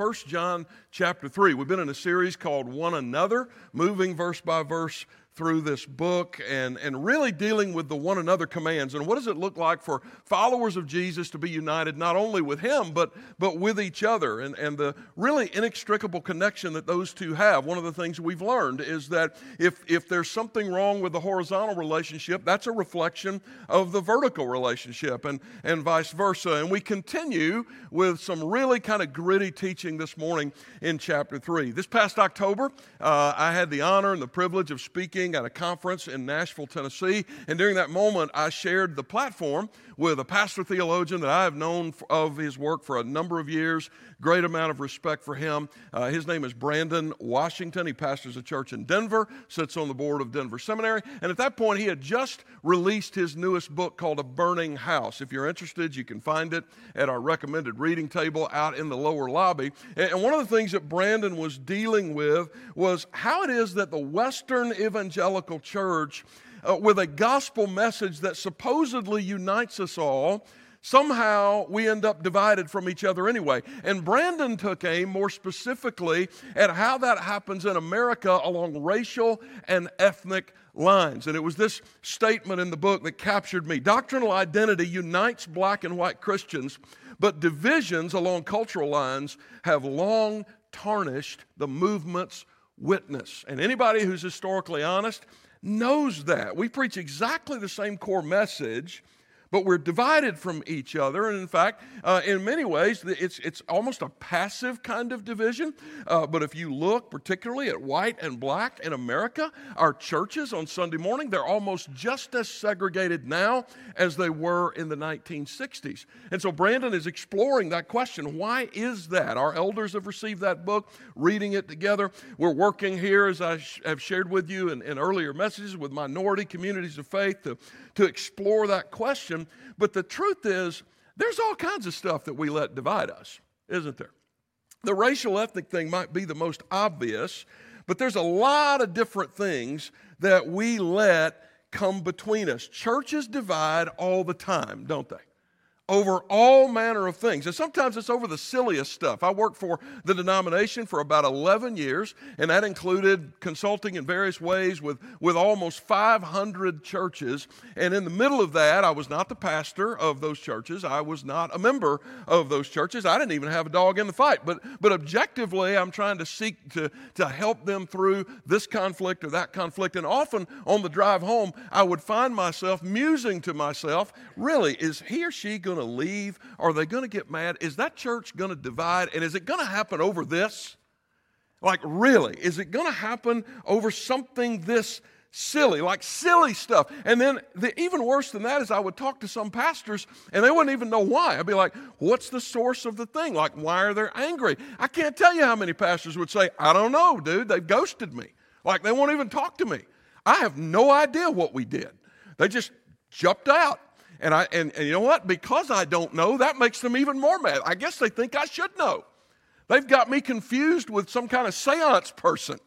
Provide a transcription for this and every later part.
We're 1 John chapter 3. We've been in a series called One Another, moving verse by verse through this book and, and really dealing with the one another commands. And what does it look like for followers of Jesus to be united not only with Him, but, but with each other and, and the really inextricable connection that those two have? One of the things we've learned is that if, if there's something wrong with the horizontal relationship, that's a reflection of the vertical relationship and, and vice versa. And we continue with some really kind of gritty teaching this morning in chapter 3. This past October, uh, I had the honor and the privilege of speaking at a conference in Nashville, Tennessee. And during that moment, I shared the platform with a pastor theologian that I have known of his work for a number of years. Great amount of respect for him. Uh, his name is Brandon Washington. He pastors a church in Denver, sits on the board of Denver Seminary. And at that point, he had just released his newest book called A Burning House. If you're interested, you can find it at our recommended reading table out in the lower lobby. And one of the things that Brandon was dealing with was how it is that the Western evangelical church uh, with a gospel message that supposedly unites us all, somehow we end up divided from each other anyway. And Brandon took aim more specifically at how that happens in America along racial and ethnic lines. And it was this statement in the book that captured me. Doctrinal identity unites black and white Christians, but divisions along cultural lines have long tarnished the movement's witness. And anybody who's historically honest knows that. We preach exactly the same core message, but we're divided from each other. And in fact, uh, in many ways, it's, it's almost a passive kind of division. Uh, but if you look particularly at white and black in America, our churches on Sunday morning, they're almost just as segregated now as they were in the 1960s. And so Brandon is exploring that question why is that? Our elders have received that book, reading it together. We're working here, as I have shared with you in, in earlier messages, with minority communities of faith to, to explore that question. But the truth is, there's all kinds of stuff that we let divide us, isn't there? The racial ethnic thing might be the most obvious, but there's a lot of different things that we let come between us. Churches divide all the time, don't they? Over all manner of things. And sometimes it's over the silliest stuff. I worked for the denomination for about 11 years, and that included consulting in various ways with, with almost 500 churches. And in the middle of that, I was not the pastor of those churches, I was not a member of those churches. I didn't even have a dog in the fight. But, but objectively, I'm trying to seek to, to help them through this conflict or that conflict. And often on the drive home, I would find myself musing to myself, really, is he or she going leave? Are they going to get mad? Is that church going to divide? And is it going to happen over this? Like, really? Is it going to happen over something this silly, like silly stuff? And then, the, even worse than that is, I would talk to some pastors and they wouldn't even know why. I'd be like, what's the source of the thing? Like, why are they angry? I can't tell you how many pastors would say, I don't know, dude. They've ghosted me. Like, they won't even talk to me. I have no idea what we did. They just jumped out. And, I, and, and you know what? Because I don't know, that makes them even more mad. I guess they think I should know. They've got me confused with some kind of seance person.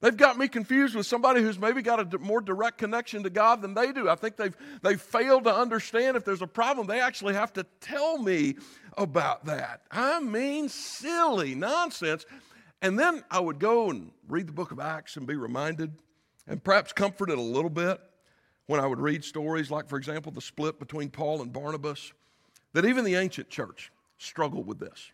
They've got me confused with somebody who's maybe got a more direct connection to God than they do. I think they've, they've failed to understand if there's a problem, they actually have to tell me about that. I mean, silly nonsense. And then I would go and read the book of Acts and be reminded and perhaps comforted a little bit when I would read stories like, for example, the split between Paul and Barnabas, that even the ancient church struggled with this.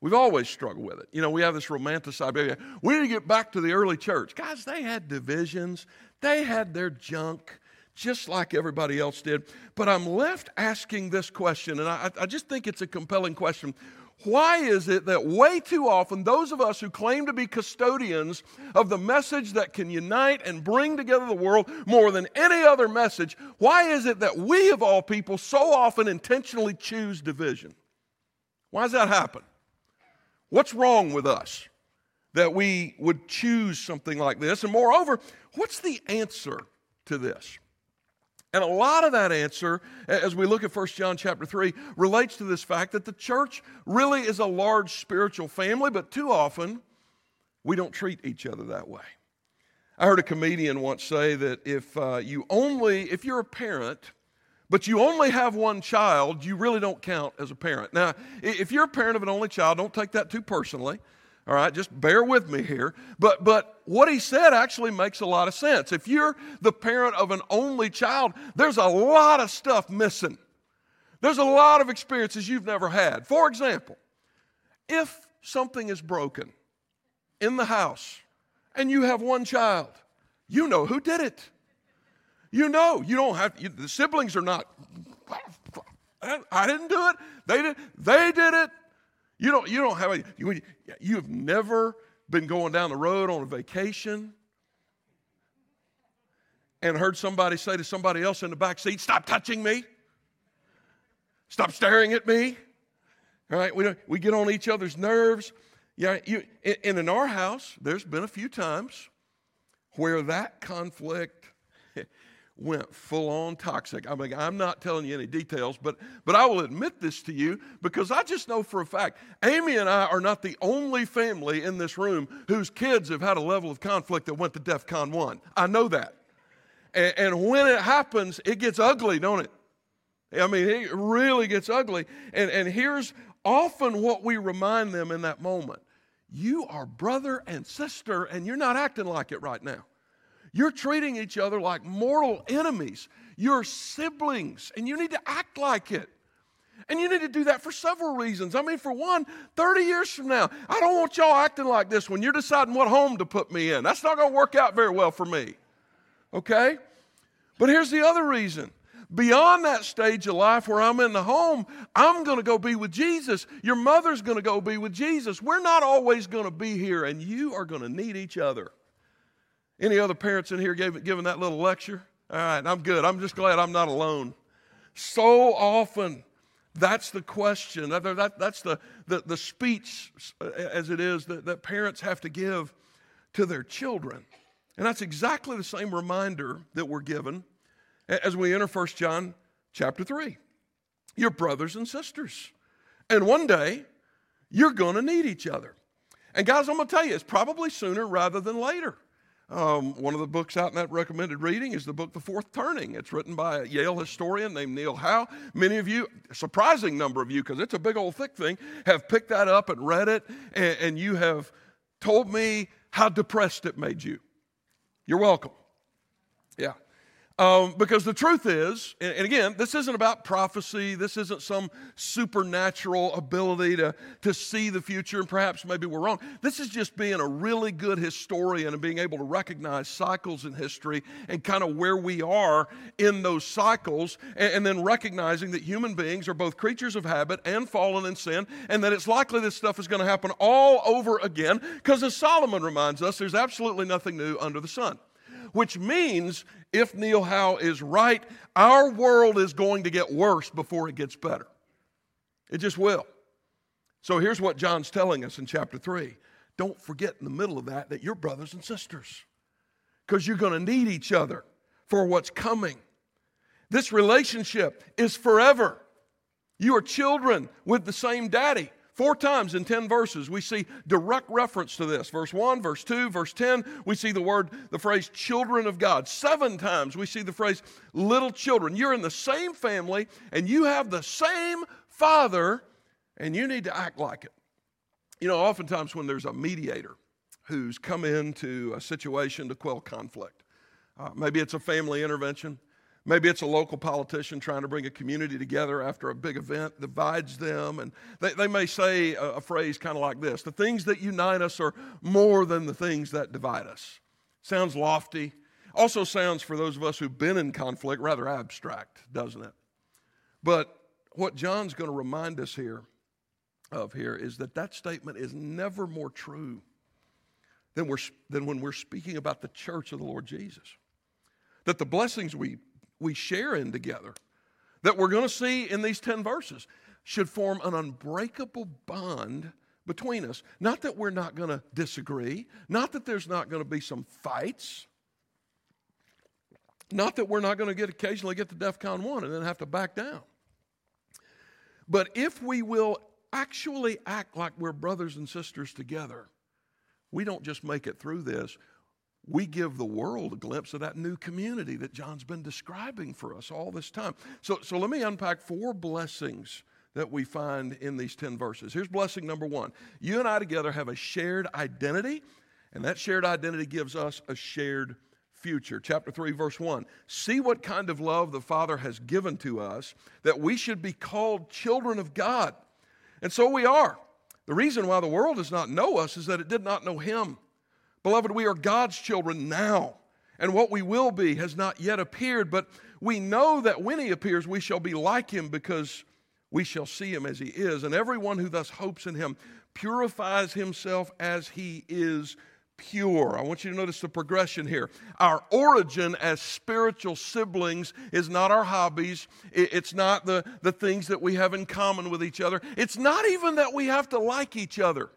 We've always struggled with it. You know, we have this romanticized, idea. we need to get back to the early church. Guys, they had divisions, they had their junk just like everybody else did. But I'm left asking this question, and I, I just think it's a compelling question. Why is it that way too often those of us who claim to be custodians of the message that can unite and bring together the world more than any other message, why is it that we of all people so often intentionally choose division? Why does that happen? What's wrong with us? that we would choose something like this. And moreover, what's the answer to this? And a lot of that answer, as we look at 1 John chapter 3, relates to this fact that the church really is a large spiritual family, but too often we don't treat each other that way. I heard a comedian once say that if uh, you only, if you're a parent, but you only have one child, you really don't count as a parent. Now, if you're a parent of an only child, don't take that too personally. All right, just bear with me here. But but what he said actually makes a lot of sense. If you're the parent of an only child, there's a lot of stuff missing. There's a lot of experiences you've never had. For example, if something is broken in the house and you have one child, you know who did it. You know, you don't have you, the siblings are not I didn't do it. They did they did it. You don't, you don't have you, you've never been going down the road on a vacation and heard somebody say to somebody else in the back seat, Stop touching me. Stop staring at me. All right, we, we get on each other's nerves. Yeah, you, and in our house, there's been a few times where that conflict went full on toxic. I mean, I'm not telling you any details, but, but I will admit this to you because I just know for a fact Amy and I are not the only family in this room whose kids have had a level of conflict that went to DEF CON 1. I know that. And, and when it happens, it gets ugly, don't it? I mean, it really gets ugly. And, and here's often what we remind them in that moment you are brother and sister, and you're not acting like it right now. You're treating each other like mortal enemies. You're siblings, and you need to act like it. And you need to do that for several reasons. I mean, for one, 30 years from now, I don't want y'all acting like this when you're deciding what home to put me in. That's not going to work out very well for me. Okay? But here's the other reason. Beyond that stage of life where I'm in the home, I'm going to go be with Jesus. Your mother's going to go be with Jesus. We're not always going to be here, and you are going to need each other. Any other parents in here gave, giving that little lecture? All right, I'm good. I'm just glad I'm not alone. So often, that's the question. That, that, that's the, the, the speech, uh, as it is, that, that parents have to give to their children. And that's exactly the same reminder that we're given as we enter 1 John chapter 3. You're brothers and sisters. And one day, you're going to need each other. And guys, I'm going to tell you, it's probably sooner rather than later. Um, one of the books out in that recommended reading is the book The Fourth Turning. It's written by a Yale historian named Neil Howe. Many of you, a surprising number of you, because it's a big old thick thing, have picked that up and read it, and, and you have told me how depressed it made you. You're welcome. Yeah. Um, because the truth is, and, and again, this isn't about prophecy. This isn't some supernatural ability to, to see the future, and perhaps maybe we're wrong. This is just being a really good historian and being able to recognize cycles in history and kind of where we are in those cycles, and, and then recognizing that human beings are both creatures of habit and fallen in sin, and that it's likely this stuff is going to happen all over again, because as Solomon reminds us, there's absolutely nothing new under the sun which means if Neil Howe is right, our world is going to get worse before it gets better. It just will. So here's what John's telling us in chapter 3. Don't forget in the middle of that that you're brothers and sisters because you're going to need each other for what's coming. This relationship is forever. You are children with the same daddy. Four times in 10 verses, we see direct reference to this. Verse 1, verse 2, verse 10, we see the word, the phrase children of God. Seven times we see the phrase little children. You're in the same family and you have the same father and you need to act like it. You know, oftentimes when there's a mediator who's come into a situation to quell conflict, uh, maybe it's a family intervention, Maybe it's a local politician trying to bring a community together after a big event divides them. And they, they may say a, a phrase kind of like this The things that unite us are more than the things that divide us. Sounds lofty. Also sounds, for those of us who've been in conflict, rather abstract, doesn't it? But what John's going to remind us here of here is that that statement is never more true than, we're, than when we're speaking about the church of the Lord Jesus. That the blessings we we share in together that we're going to see in these 10 verses should form an unbreakable bond between us. Not that we're not going to disagree, not that there's not going to be some fights, not that we're not going to get occasionally get to DEFCON 1 and then have to back down. But if we will actually act like we're brothers and sisters together, we don't just make it through this, we give the world a glimpse of that new community that John's been describing for us all this time. So, so let me unpack four blessings that we find in these 10 verses. Here's blessing number one you and I together have a shared identity, and that shared identity gives us a shared future. Chapter 3, verse 1. See what kind of love the Father has given to us that we should be called children of God. And so we are. The reason why the world does not know us is that it did not know Him. Beloved, we are God's children now, and what we will be has not yet appeared, but we know that when He appears, we shall be like Him because we shall see Him as He is. And everyone who thus hopes in Him purifies himself as He is pure. I want you to notice the progression here. Our origin as spiritual siblings is not our hobbies, it's not the, the things that we have in common with each other, it's not even that we have to like each other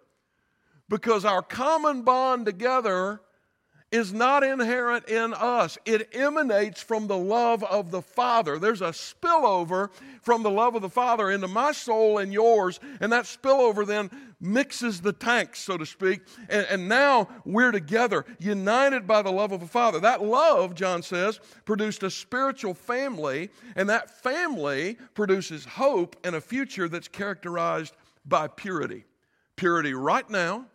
because our common bond together is not inherent in us. It emanates from the love of the Father. There's a spillover from the love of the Father into my soul and yours, and that spillover then mixes the tanks, so to speak, and, and now we're together, united by the love of the Father. That love, John says, produced a spiritual family, and that family produces hope and a future that's characterized by purity. Purity right now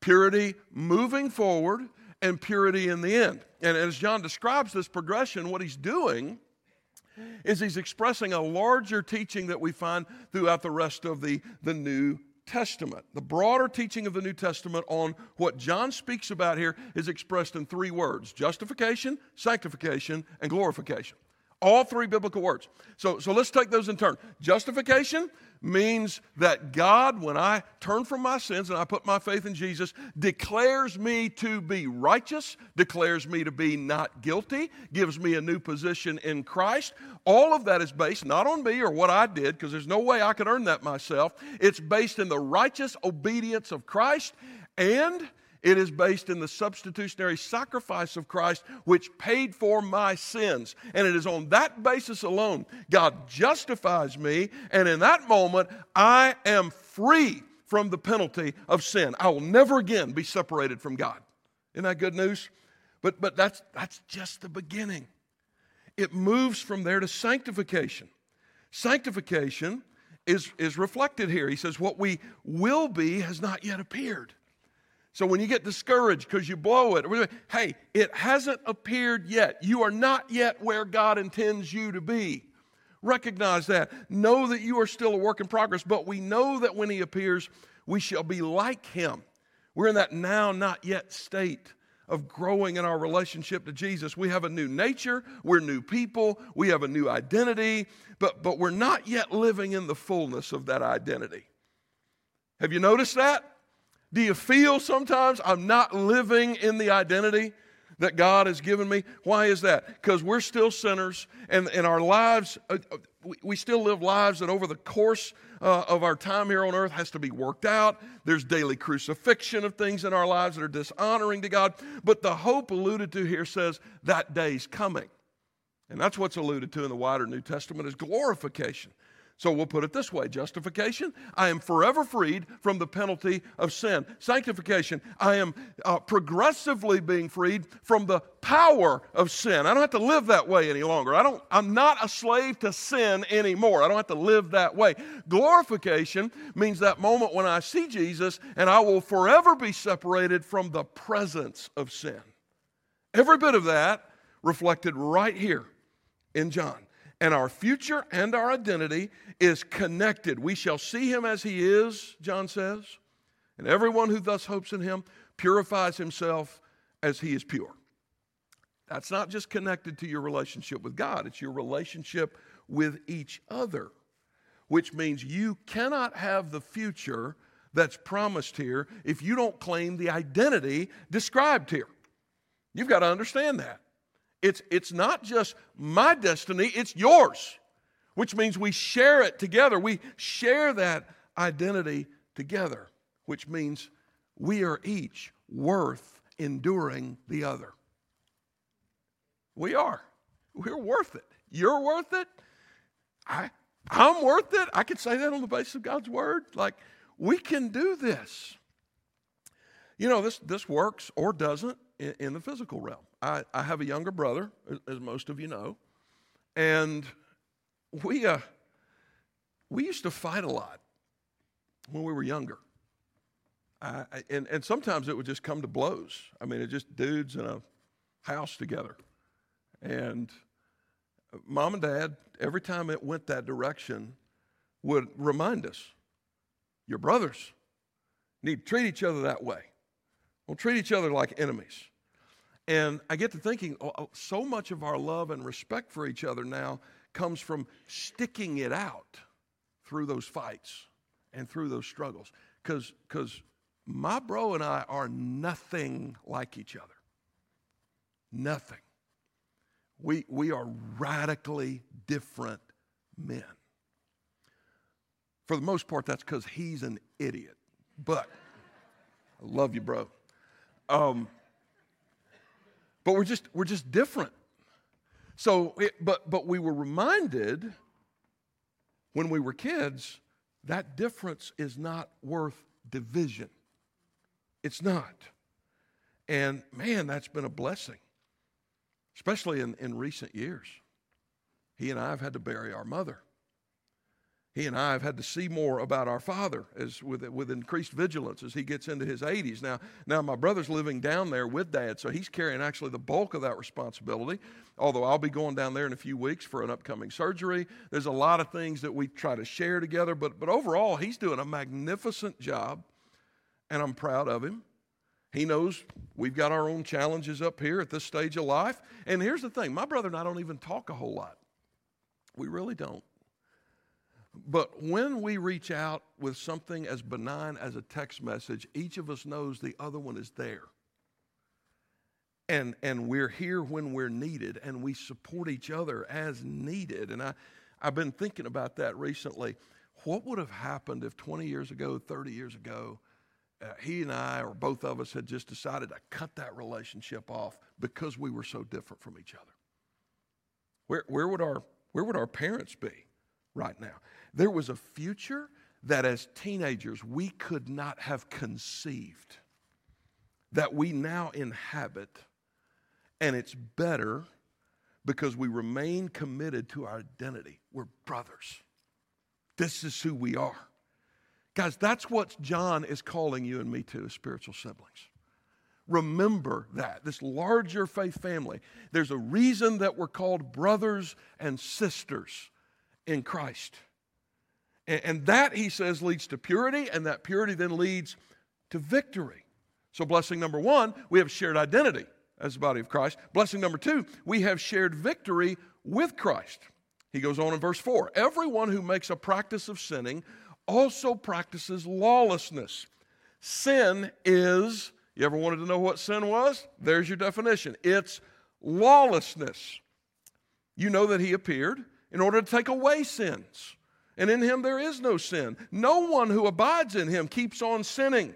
purity moving forward, and purity in the end. And as John describes this progression, what he's doing is he's expressing a larger teaching that we find throughout the rest of the, the New Testament. The broader teaching of the New Testament on what John speaks about here is expressed in three words justification, sanctification, and glorification. All three biblical words. So, so let's take those in turn. Justification means that God, when I turn from my sins and I put my faith in Jesus, declares me to be righteous, declares me to be not guilty, gives me a new position in Christ. All of that is based not on me or what I did, because there's no way I could earn that myself. It's based in the righteous obedience of Christ and it is based in the substitutionary sacrifice of Christ, which paid for my sins. And it is on that basis alone God justifies me, and in that moment, I am free from the penalty of sin. I will never again be separated from God. Isn't that good news? But, but that's, that's just the beginning. It moves from there to sanctification. Sanctification is, is reflected here. He says, What we will be has not yet appeared. So when you get discouraged because you blow it, hey, it hasn't appeared yet. You are not yet where God intends you to be. Recognize that. Know that you are still a work in progress, but we know that when He appears, we shall be like Him. We're in that now, not yet state of growing in our relationship to Jesus. We have a new nature, we're new people, we have a new identity, but, but we're not yet living in the fullness of that identity. Have you noticed that? Do you feel sometimes I'm not living in the identity that God has given me? Why is that? Because we're still sinners and, and our lives, uh, uh, we, we still live lives that over the course uh, of our time here on earth has to be worked out. There's daily crucifixion of things in our lives that are dishonoring to God. But the hope alluded to here says that day's coming. And that's what's alluded to in the wider New Testament is glorification. So we'll put it this way justification, I am forever freed from the penalty of sin. Sanctification, I am uh, progressively being freed from the power of sin. I don't have to live that way any longer. I don't, I'm not a slave to sin anymore. I don't have to live that way. Glorification means that moment when I see Jesus and I will forever be separated from the presence of sin. Every bit of that reflected right here in John and our future and our identity is connected. We shall see him as he is, John says, and everyone who thus hopes in him purifies himself as he is pure. That's not just connected to your relationship with God, it's your relationship with each other, which means you cannot have the future that's promised here if you don't claim the identity described here. You've got to understand that. It's, it's not just my destiny, it's yours, which means we share it together. We share that identity together. which means we are each worth enduring the other. We are. We're worth it. You're worth it. I, I'm worth it. I can say that on the basis of God's word. Like, we can do this. You know, this, this works or doesn't in, in the physical realm. I, I have a younger brother, as most of you know, and we, uh, we used to fight a lot when we were younger. I, and, and sometimes it would just come to blows. I mean, it just dudes in a house together. And mom and dad, every time it went that direction, would remind us your brothers need to treat each other that way. Don't treat each other like enemies. And I get to thinking, oh, oh, so much of our love and respect for each other now comes from sticking it out through those fights and through those struggles. Because my bro and I are nothing like each other. Nothing. We, we are radically different men. For the most part, that's because he's an idiot. But I love you, bro. Um, but we're just we're just different. So, it, but but we were reminded when we were kids that difference is not worth division. It's not. And man, that's been a blessing, especially in, in recent years. He and I have had to bury our mother. He and I have had to see more about our father as with, with increased vigilance as he gets into his 80s. Now, now, my brother's living down there with dad, so he's carrying actually the bulk of that responsibility. Although I'll be going down there in a few weeks for an upcoming surgery. There's a lot of things that we try to share together, but, but overall, he's doing a magnificent job and I'm proud of him. He knows we've got our own challenges up here at this stage of life. And here's the thing my brother and I don't even talk a whole lot. We really don't. But when we reach out with something as benign as a text message, each of us knows the other one is there. And, and we're here when we're needed, and we support each other as needed. And I, I've been thinking about that recently. What would have happened if 20 years ago, 30 years ago, uh, he and I, or both of us, had just decided to cut that relationship off because we were so different from each other. Where, where, would, our, where would our parents be right now? There was a future that as teenagers we could not have conceived that we now inhabit, and it's better because we remain committed to our identity. We're brothers. This is who we are. Guys, that's what John is calling you and me to as spiritual siblings. Remember that, this larger faith family. There's a reason that we're called brothers and sisters in Christ. And, that, he says, leads to purity, and that purity then leads to victory. So, blessing number one, we have shared identity as the body of Christ. Blessing number two, we have shared victory with Christ. He goes on in verse 4 Everyone who makes a practice of sinning also practices lawlessness. Sin is, you ever wanted to know what sin was? There's your definition it's lawlessness. You know that he appeared in order to take away sins, and in him there is no sin. No one who abides in him keeps on sinning.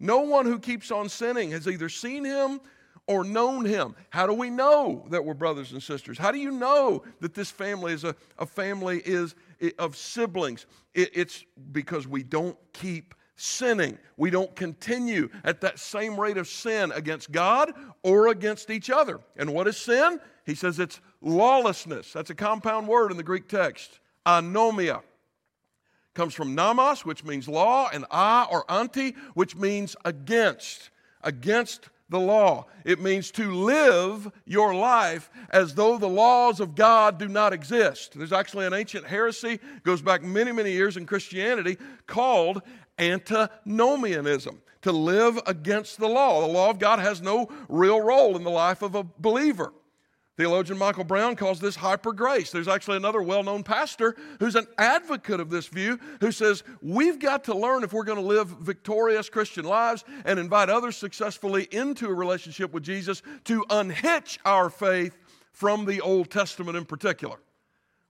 No one who keeps on sinning has either seen him or known him. How do we know that we're brothers and sisters? How do you know that this family is a, a family is of siblings? It, it's because we don't keep sinning. We don't continue at that same rate of sin against God or against each other. And what is sin? He says it's lawlessness. That's a compound word in the Greek text. Anomia comes from nomos, which means law, and a or anti, which means against. Against the law. It means to live your life as though the laws of God do not exist. There's actually an ancient heresy, goes back many, many years in Christianity, called antinomianism, to live against the law. The law of God has no real role in the life of a believer. Theologian Michael Brown calls this hyper grace. There's actually another well known pastor who's an advocate of this view who says we've got to learn if we're going to live victorious Christian lives and invite others successfully into a relationship with Jesus to unhitch our faith from the Old Testament in particular.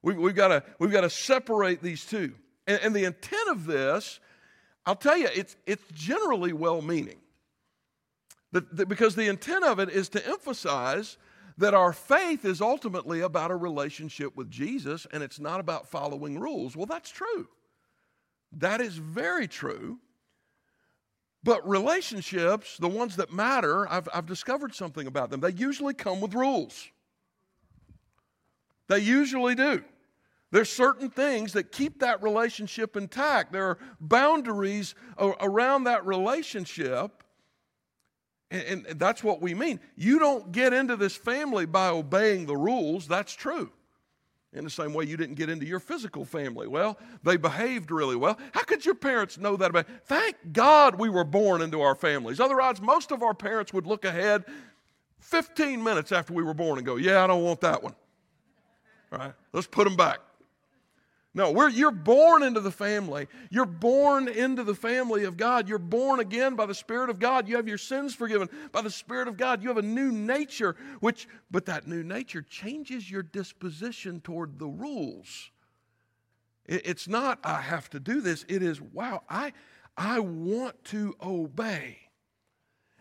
We, have got to, we've got to separate these two. And, and the intent of this I'll tell you, it's, it's generally well meaning. because the intent of it is to emphasize that our faith is ultimately about a relationship with Jesus and it's not about following rules. Well, that's true. That is very true. But relationships, the ones that matter, I've, I've discovered something about them. They usually come with rules. They usually do. There's certain things that keep that relationship intact. There are boundaries around that relationship. And, that's what we mean. You don't get into this family by obeying the rules. That's true. In the same way, you didn't get into your physical family. Well, they behaved really well. How could your parents know that about? Thank God we were born into our families. Otherwise, most of our parents would look ahead 15 minutes after we were born and go, "Yeah, I don't want that one." All right, let's put them back. No, we're, you're born into the family. You're born into the family of God. You're born again by the Spirit of God. You have your sins forgiven by the Spirit of God. You have a new nature, which, but that new nature changes your disposition toward the rules. It, it's not, I have to do this. It is, wow, I, I want to obey.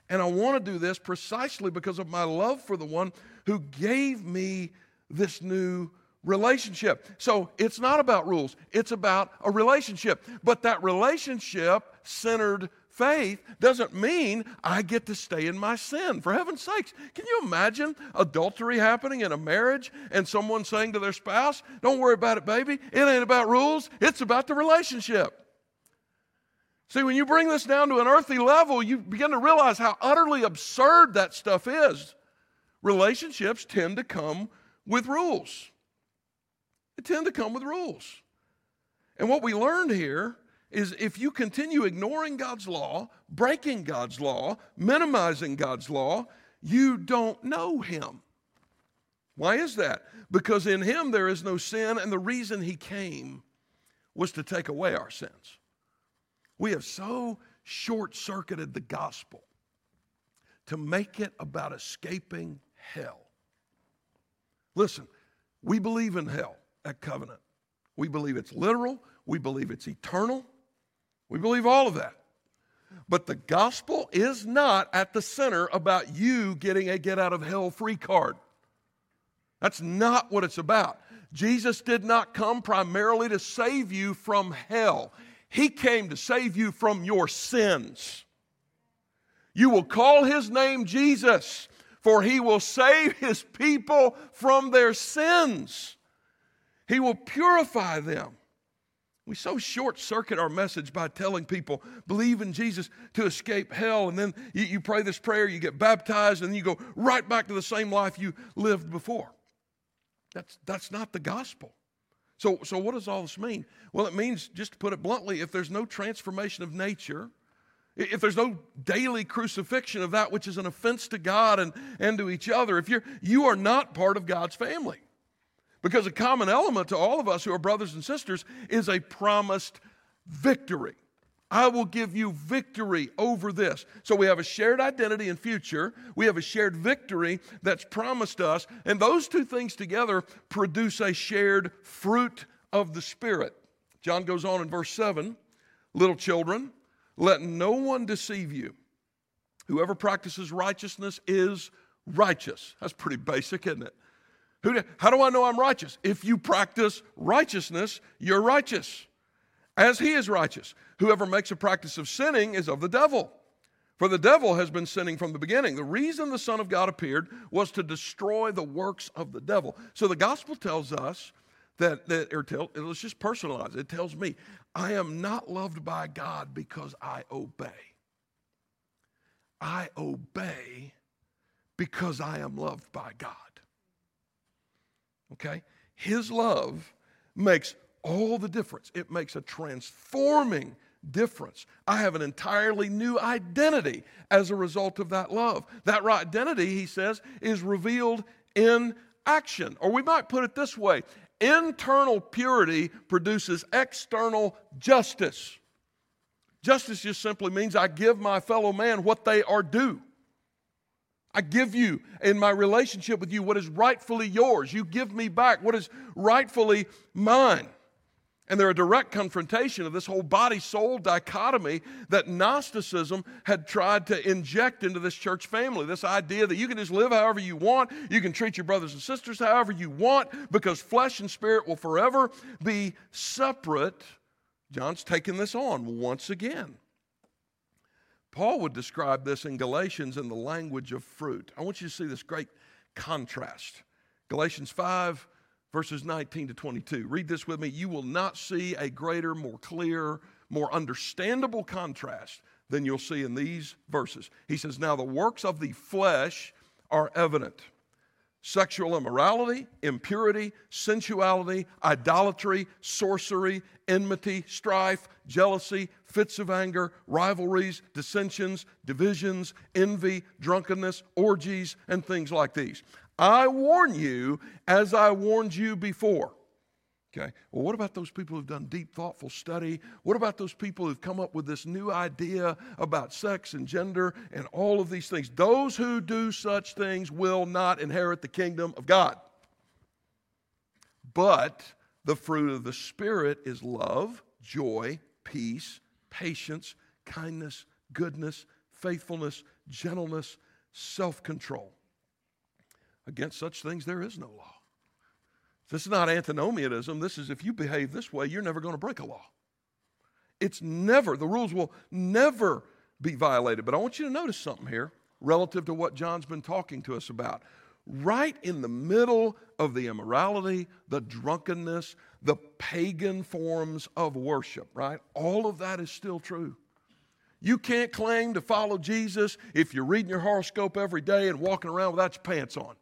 And I want to do this precisely because of my love for the one who gave me this new relationship. So it's not about rules, it's about a relationship. But that relationship centered faith doesn't mean I get to stay in my sin. For heaven's sakes, can you imagine adultery happening in a marriage and someone saying to their spouse, Don't worry about it, baby. It ain't about rules, it's about the relationship. See, when you bring this down to an earthly level, you begin to realize how utterly absurd that stuff is. Relationships tend to come with rules. Tend to come with rules. And what we learned here is if you continue ignoring God's law, breaking God's law, minimizing God's law, you don't know Him. Why is that? Because in Him there is no sin, and the reason He came was to take away our sins. We have so short circuited the gospel to make it about escaping hell. Listen, we believe in hell at Covenant. We believe it's literal, we believe it's eternal, we believe all of that. But the gospel is not at the center about you getting a get out of hell free card. That's not what it's about. Jesus did not come primarily to save you from hell, He came to save you from your sins. You will call His name Jesus, for He will save His people from their sins. He will purify them. We so short circuit our message by telling people, believe in Jesus to escape hell. And then you, you, pray this prayer, you get baptized, and you go right back to the same life you lived before. That's, that's not the gospel. So, so, what does all this mean? Well, it means, just to put it bluntly, if there's no transformation of nature, if there's no daily crucifixion of that which is an offense to God and, and to each other, if you're, you are not part of God's family. Because a common element to all of us who are brothers and sisters is a promised victory. I will give you victory over this. So we have a shared identity and future. We have a shared victory that's promised us. And those two things together produce a shared fruit of the Spirit. John goes on in verse 7 Little children, let no one deceive you. Whoever practices righteousness is righteous. That's pretty basic, isn't it? Who, how do I know I'm righteous? If you practice righteousness, you're righteous, as he is righteous. Whoever makes a practice of sinning is of the devil. For the devil has been sinning from the beginning. The reason the Son of God appeared was to destroy the works of the devil. So the gospel tells us that, that or tell, let's just personalize it. It tells me, I am not loved by God because I obey. I obey because I am loved by God. Okay? His love makes all the difference. It makes a transforming difference. I have an entirely new identity as a result of that love. That identity, he says, is revealed in action. Or we might put it this way internal purity produces external justice. Justice just simply means I give my fellow man what they are due. I give you in my relationship with you what is rightfully yours. You give me back what is rightfully mine. And they're a direct confrontation of this whole body soul dichotomy that Gnosticism had tried to inject into this church family. This idea that you can just live however you want, you can treat your brothers and sisters however you want, because flesh and spirit will forever be separate. John's taking this on once again. Paul would describe this in Galatians in the language of fruit. I want you to see this great contrast. Galatians 5 verses 19 to 22. Read this with me. You will not see a greater, more clear, more understandable contrast than you'll see in these verses. He says, Now the works of the flesh are evident sexual immorality, impurity, sensuality, idolatry, sorcery, enmity, strife, jealousy, fits of anger, rivalries, dissensions, divisions, envy, drunkenness, orgies, and things like these. I warn you as I warned you before. Okay, well, what about those people who've done deep, thoughtful study? What about those people who've come up with this new idea about sex and gender and all of these things? Those who do such things will not inherit the kingdom of God. But the fruit of the Spirit is love, joy, peace, patience, kindness, goodness, faithfulness, gentleness, self control. Against such things, there is no law. This is not antinomianism. This is if you behave this way, you're never going to break a law. It's never, the rules will never be violated. But I want you to notice something here relative to what John's been talking to us about. Right in the middle of the immorality, the drunkenness, the pagan forms of worship, right? All of that is still true. You can't claim to follow Jesus if you're reading your horoscope every day and walking around without your pants on.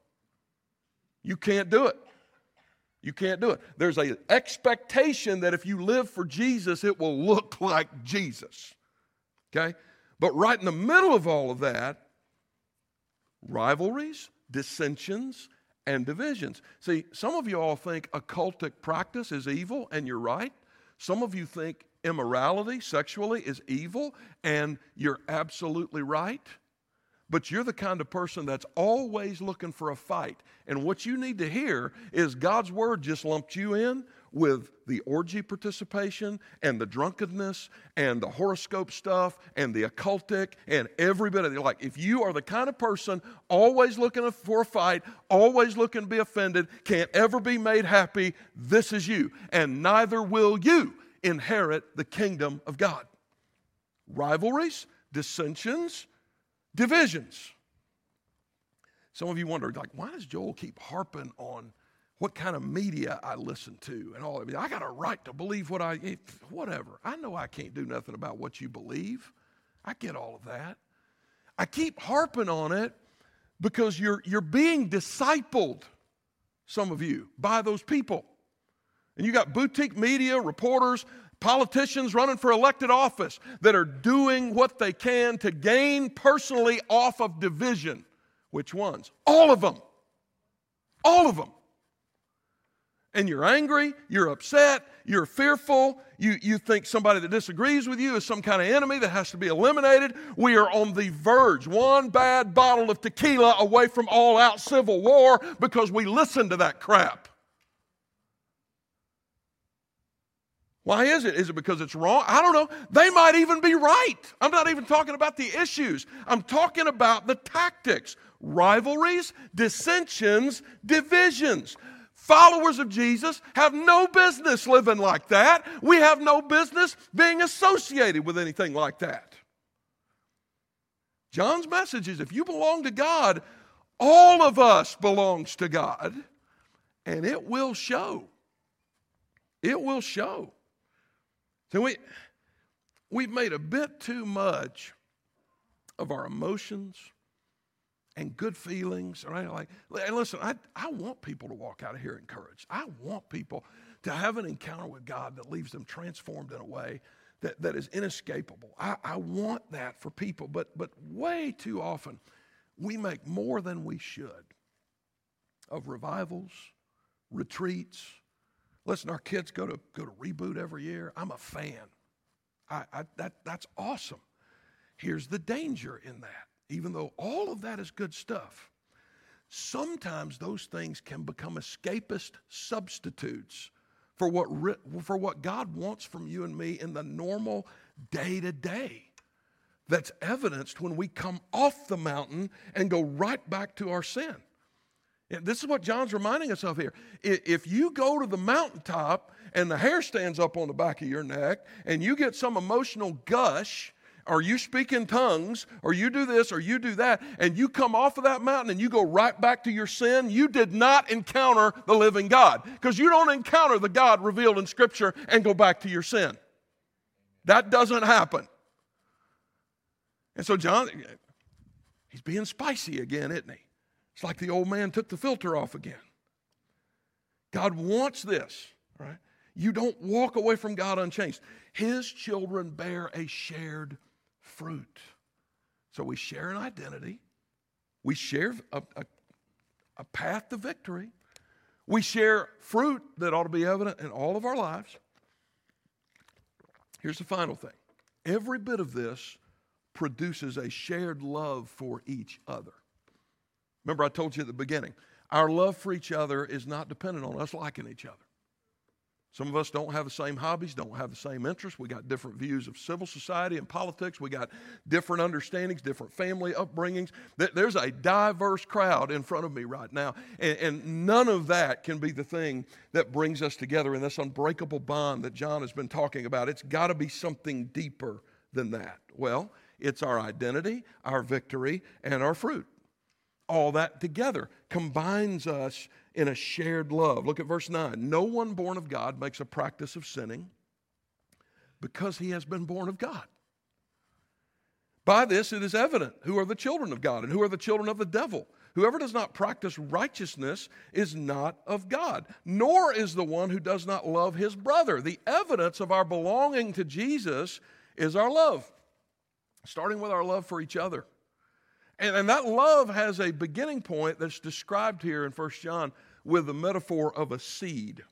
You can't do it. You can't do it. There's an expectation that if you live for Jesus, it will look like Jesus. Okay? But right in the middle of all of that, rivalries, dissensions, and divisions. See, some of you all think occultic practice is evil, and you're right. Some of you think immorality sexually is evil, and you're absolutely right but you're the kind of person that's always looking for a fight. And what you need to hear is God's word just lumped you in with the orgy participation and the drunkenness and the horoscope stuff and the occultic and every bit of it. Like, if you are the kind of person always looking for a fight, always looking to be offended, can't ever be made happy, this is you. And neither will you inherit the kingdom of God. Rivalries, dissensions, divisions. Some of you wonder, like, why does Joel keep harping on what kind of media I listen to and all of it? I got a right to believe what I, eh, whatever. I know I can't do nothing about what you believe. I get all of that. I keep harping on it because you're, you're being discipled, some of you, by those people. And you got boutique media, reporters, politicians running for elected office that are doing what they can to gain personally off of division. Which ones? All of them. All of them. And you're angry, you're upset, you're fearful, you, you think somebody that disagrees with you is some kind of enemy that has to be eliminated. We are on the verge, one bad bottle of tequila away from all out civil war because we listen to that crap. Why is it? Is it because it's wrong? I don't know. They might even be right. I'm not even talking about the issues, I'm talking about the tactics rivalries, dissensions, divisions. Followers of Jesus have no business living like that. We have no business being associated with anything like that. John's message is if you belong to God, all of us belongs to God, and it will show. It will show. So we, we've made a bit too much of our emotions and good feelings. Right? Like, listen, I, I want people to walk out of here encouraged. I want people to have an encounter with God that leaves them transformed in a way that, that is inescapable. I, I want that for people, but, but way too often we make more than we should of revivals, retreats, Listen, our kids go to go to reboot every year. I'm a fan. I, I, that, that's awesome. Here's the danger in that. Even though all of that is good stuff, sometimes those things can become escapist substitutes for what, for what God wants from you and me in the normal day to day. That's evidenced when we come off the mountain and go right back to our sin. This is what John's reminding us of here. If you go to the mountaintop and the hair stands up on the back of your neck and you get some emotional gush, or you speak in tongues, or you do this, or you do that, and you come off of that mountain and you go right back to your sin, you did not encounter the living God. Because you don't encounter the God revealed in Scripture and go back to your sin. That doesn't happen. And so, John, he's being spicy again, isn't he? It's like the old man took the filter off again. God wants this, right? You don't walk away from God unchanged. His children bear a shared fruit. So we share an identity, we share a, a, a path to victory, we share fruit that ought to be evident in all of our lives. Here's the final thing every bit of this produces a shared love for each other. Remember, I told you at the beginning, our love for each other is not dependent on us liking each other. Some of us don't have the same hobbies, don't have the same interests. We got different views of civil society and politics. We got different understandings, different family upbringings. There's a diverse crowd in front of me right now. And, none of that can be the thing that brings us together in this unbreakable bond that John has been talking about. It's got to be something deeper than that. Well, it's our identity, our victory, and our fruit. All that together combines us in a shared love. Look at verse 9. No one born of God makes a practice of sinning because he has been born of God. By this it is evident who are the children of God and who are the children of the devil. Whoever does not practice righteousness is not of God, nor is the one who does not love his brother. The evidence of our belonging to Jesus is our love, starting with our love for each other. And, and that love has a beginning point that's described here in 1 John with the metaphor of a seed.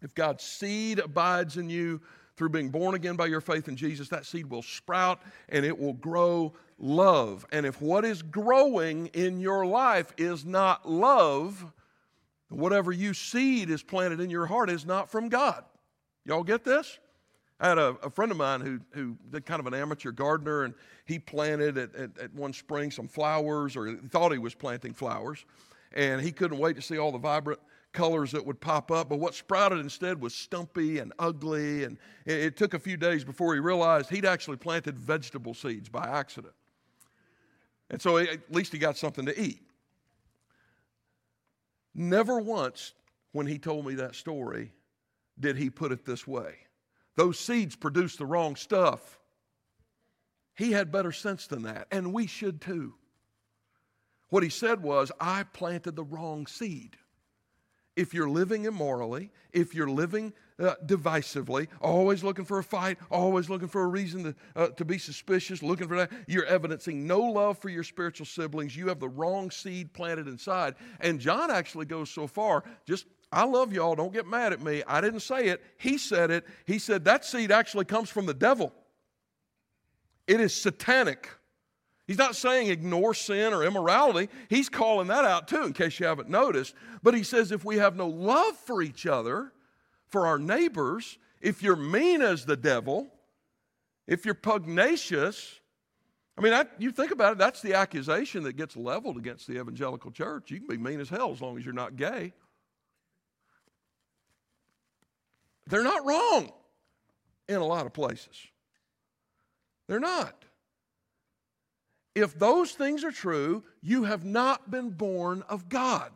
If God's seed abides in you through being born again by your faith in Jesus, that seed will sprout and it will grow love. And if what is growing in your life is not love, whatever you seed is planted in your heart is not from God. Y'all get this? I had a, a, friend of mine who, who did kind of an amateur gardener, and he planted at, at, at, one spring some flowers, or thought he was planting flowers, and he couldn't wait to see all the vibrant colors that would pop up. But what sprouted instead was stumpy and ugly, and it, it took a few days before he realized he'd actually planted vegetable seeds by accident. And so at least he got something to eat. Never once, when he told me that story, did he put it this way those seeds produce the wrong stuff. He had better sense than that, and we should too. What he said was, I planted the wrong seed. If you're living immorally, if you're living uh, divisively, always looking for a fight, always looking for a reason to, uh, to be suspicious, looking for that, you're evidencing no love for your spiritual siblings. You have the wrong seed planted inside. And John actually goes so far, just I love y'all. Don't get mad at me. I didn't say it. He said it. He said that seed actually comes from the devil. It is satanic. He's not saying ignore sin or immorality. He's calling that out too, in case you haven't noticed. But he says if we have no love for each other, for our neighbors, if you're mean as the devil, if you're pugnacious, I mean, that, you think about it, that's the accusation that gets leveled against the evangelical church. You can be mean as hell as long as you're not gay. They're not wrong in a lot of places. They're not. If those things are true, you have not been born of God.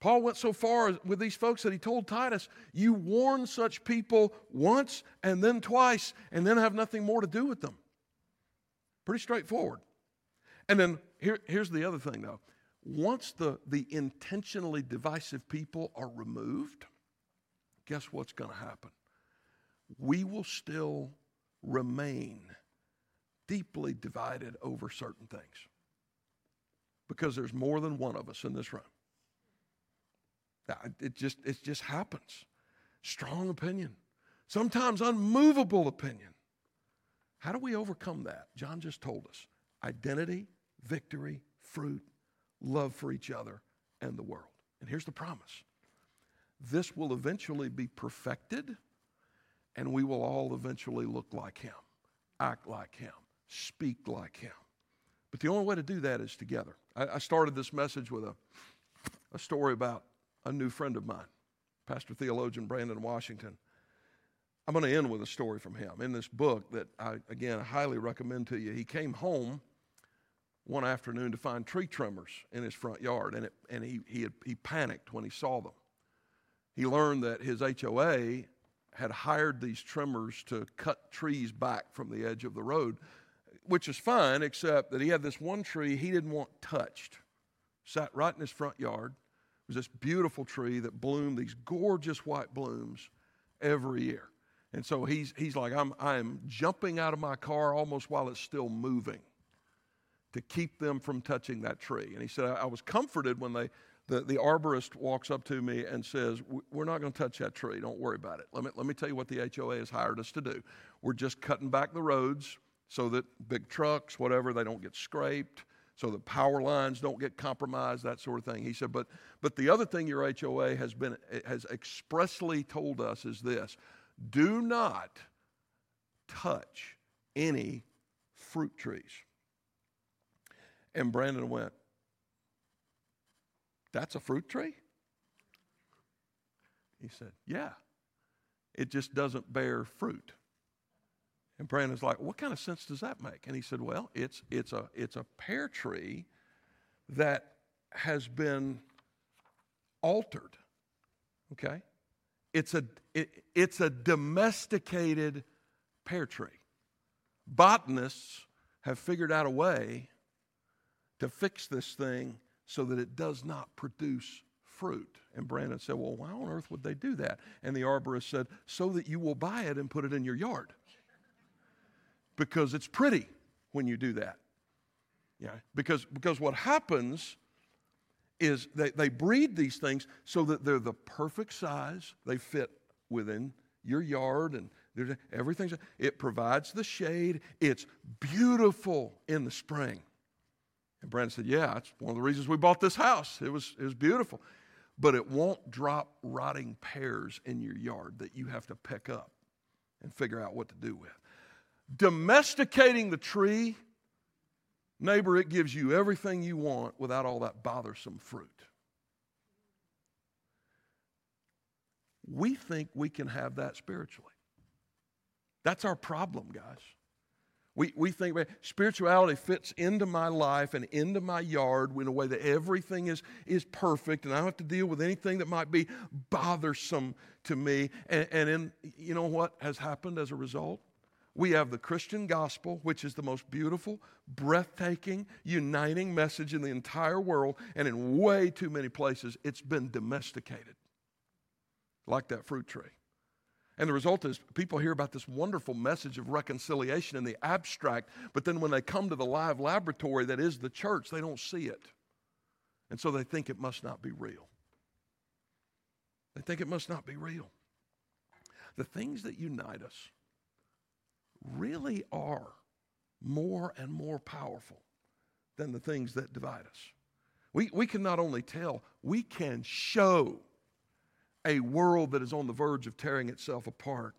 Paul went so far with these folks that he told Titus, You warn such people once and then twice, and then have nothing more to do with them. Pretty straightforward. And then here, here's the other thing, though. Once the, the intentionally divisive people are removed, guess what's going to happen? We will still remain deeply divided over certain things because there's more than one of us in this room. It just, it just happens. Strong opinion, sometimes unmovable opinion. How do we overcome that? John just told us identity, victory, fruit, love for each other, and the world. And here's the promise this will eventually be perfected, and we will all eventually look like Him, act like Him, speak like Him. But the only way to do that is together. I, I started this message with a, a story about a new friend of mine, Pastor Theologian Brandon Washington. I'm going to end with a story from him. In this book that I, again, highly recommend to you, he came home one afternoon to find tree trimmers in his front yard, and, it, and he, he, had, he panicked when he saw them. He learned that his HOA had hired these trimmers to cut trees back from the edge of the road, which is fine, except that he had this one tree he didn't want touched. Sat right in his front yard. It was this beautiful tree that bloomed these gorgeous white blooms every year. And so he's, he's like, I'm, I'm jumping out of my car almost while it's still moving to keep them from touching that tree. And he said, I, I was comforted when they, the, the arborist walks up to me and says, We're not going to touch that tree. Don't worry about it. Let me, let me tell you what the HOA has hired us to do. We're just cutting back the roads so that big trucks, whatever, they don't get scraped, so the power lines don't get compromised, that sort of thing. He said, But, but the other thing your HOA has, been, eh, has expressly told us is this do not touch any fruit trees. And Brandon went, That's a fruit tree? He said, Yeah. It just doesn't bear fruit. And Brandon's like, What kind of sense does that make? And he said, Well, it's, it's, a, it's a pear tree that has been altered. Okay? It's a, it, it's a domesticated pear tree. Botanists have figured out a way to fix this thing so that it does not produce fruit. And Brandon said, Well, why on earth would they do that? And the arborist said, So that you will buy it and put it in your yard. Because it's pretty when you do that. Yeah, because, because what happens is they, they breed these things so that they're the perfect size, they fit within your yard and everything's it provides the shade it's beautiful in the spring and Brandon said, Yeah, that's one of the reasons we bought this house. It was, it was beautiful. But it won't drop rotting pears in your yard that you have to pick up and figure out what to do with. Domesticating the tree, neighbor, it gives you everything you want without all that bothersome fruit. We think we can have that spiritually. That's our problem, guys. We, we think spirituality fits into my life and into my yard in a way that everything is, is perfect and I don't have to deal with anything that might be bothersome to me. And, and in, you know what has happened as a result? We have the Christian gospel, which is the most beautiful, breathtaking, uniting message in the entire world. And in way too many places, it's been domesticated, like that fruit tree. And the result is people hear about this wonderful message of reconciliation in the abstract, but then when they come to the live laboratory that is the church, they don't see it. And so they think it must not be real. They think it must not be real. The things that unite us really are more and more powerful than the things that divide us. We, we can not only tell, we can show a world that is on the verge of tearing itself apart,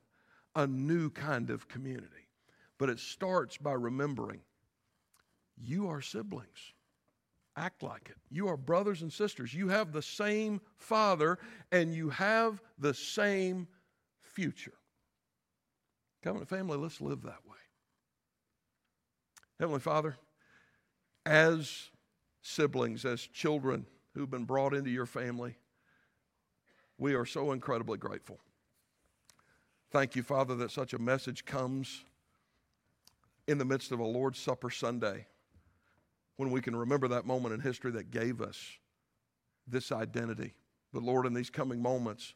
a new kind of community. But it starts by remembering you are siblings. Act like it. You are brothers and sisters. You have the same Father and you have the same future. Covenant family, let's live that way. Heavenly Father, as siblings, as children who've been brought into your family, we are so incredibly grateful. Thank you, Father, that such a message comes in the midst of a Lord's Supper Sunday when we can remember that moment in history that gave us this identity. But Lord, in these coming moments,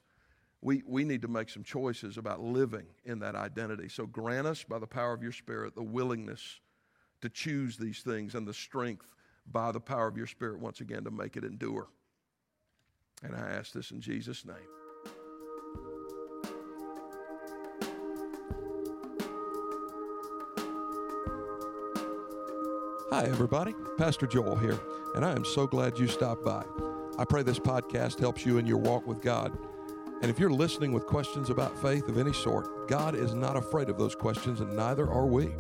we, we need to make some choices about living in that identity. So grant us, by the power of your Spirit, the willingness to choose these things and the strength by the power of your Spirit once again to make it endure. And I ask this in Jesus' name. Hi, everybody. Pastor Joel here, and I am so glad you stopped by. I pray this podcast helps you in your walk with God. And if you're listening with questions about faith of any sort, God is not afraid of those questions, and neither are we.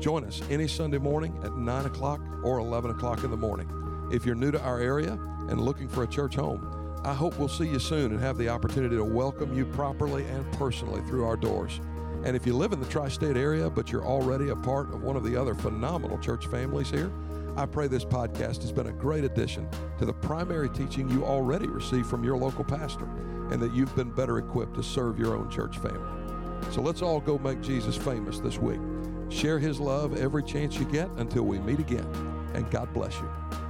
Join us any Sunday morning at 9 o'clock or 11 o'clock in the morning. If you're new to our area and looking for a church home, I hope we'll see you soon and have the opportunity to welcome you properly and personally through our doors. And if you live in the tri state area, but you're already a part of one of the other phenomenal church families here, I pray this podcast has been a great addition to the primary teaching you already receive from your local pastor, and that you've been better equipped to serve your own church family. So let's all go make Jesus famous this week. Share his love every chance you get until we meet again, and God bless you.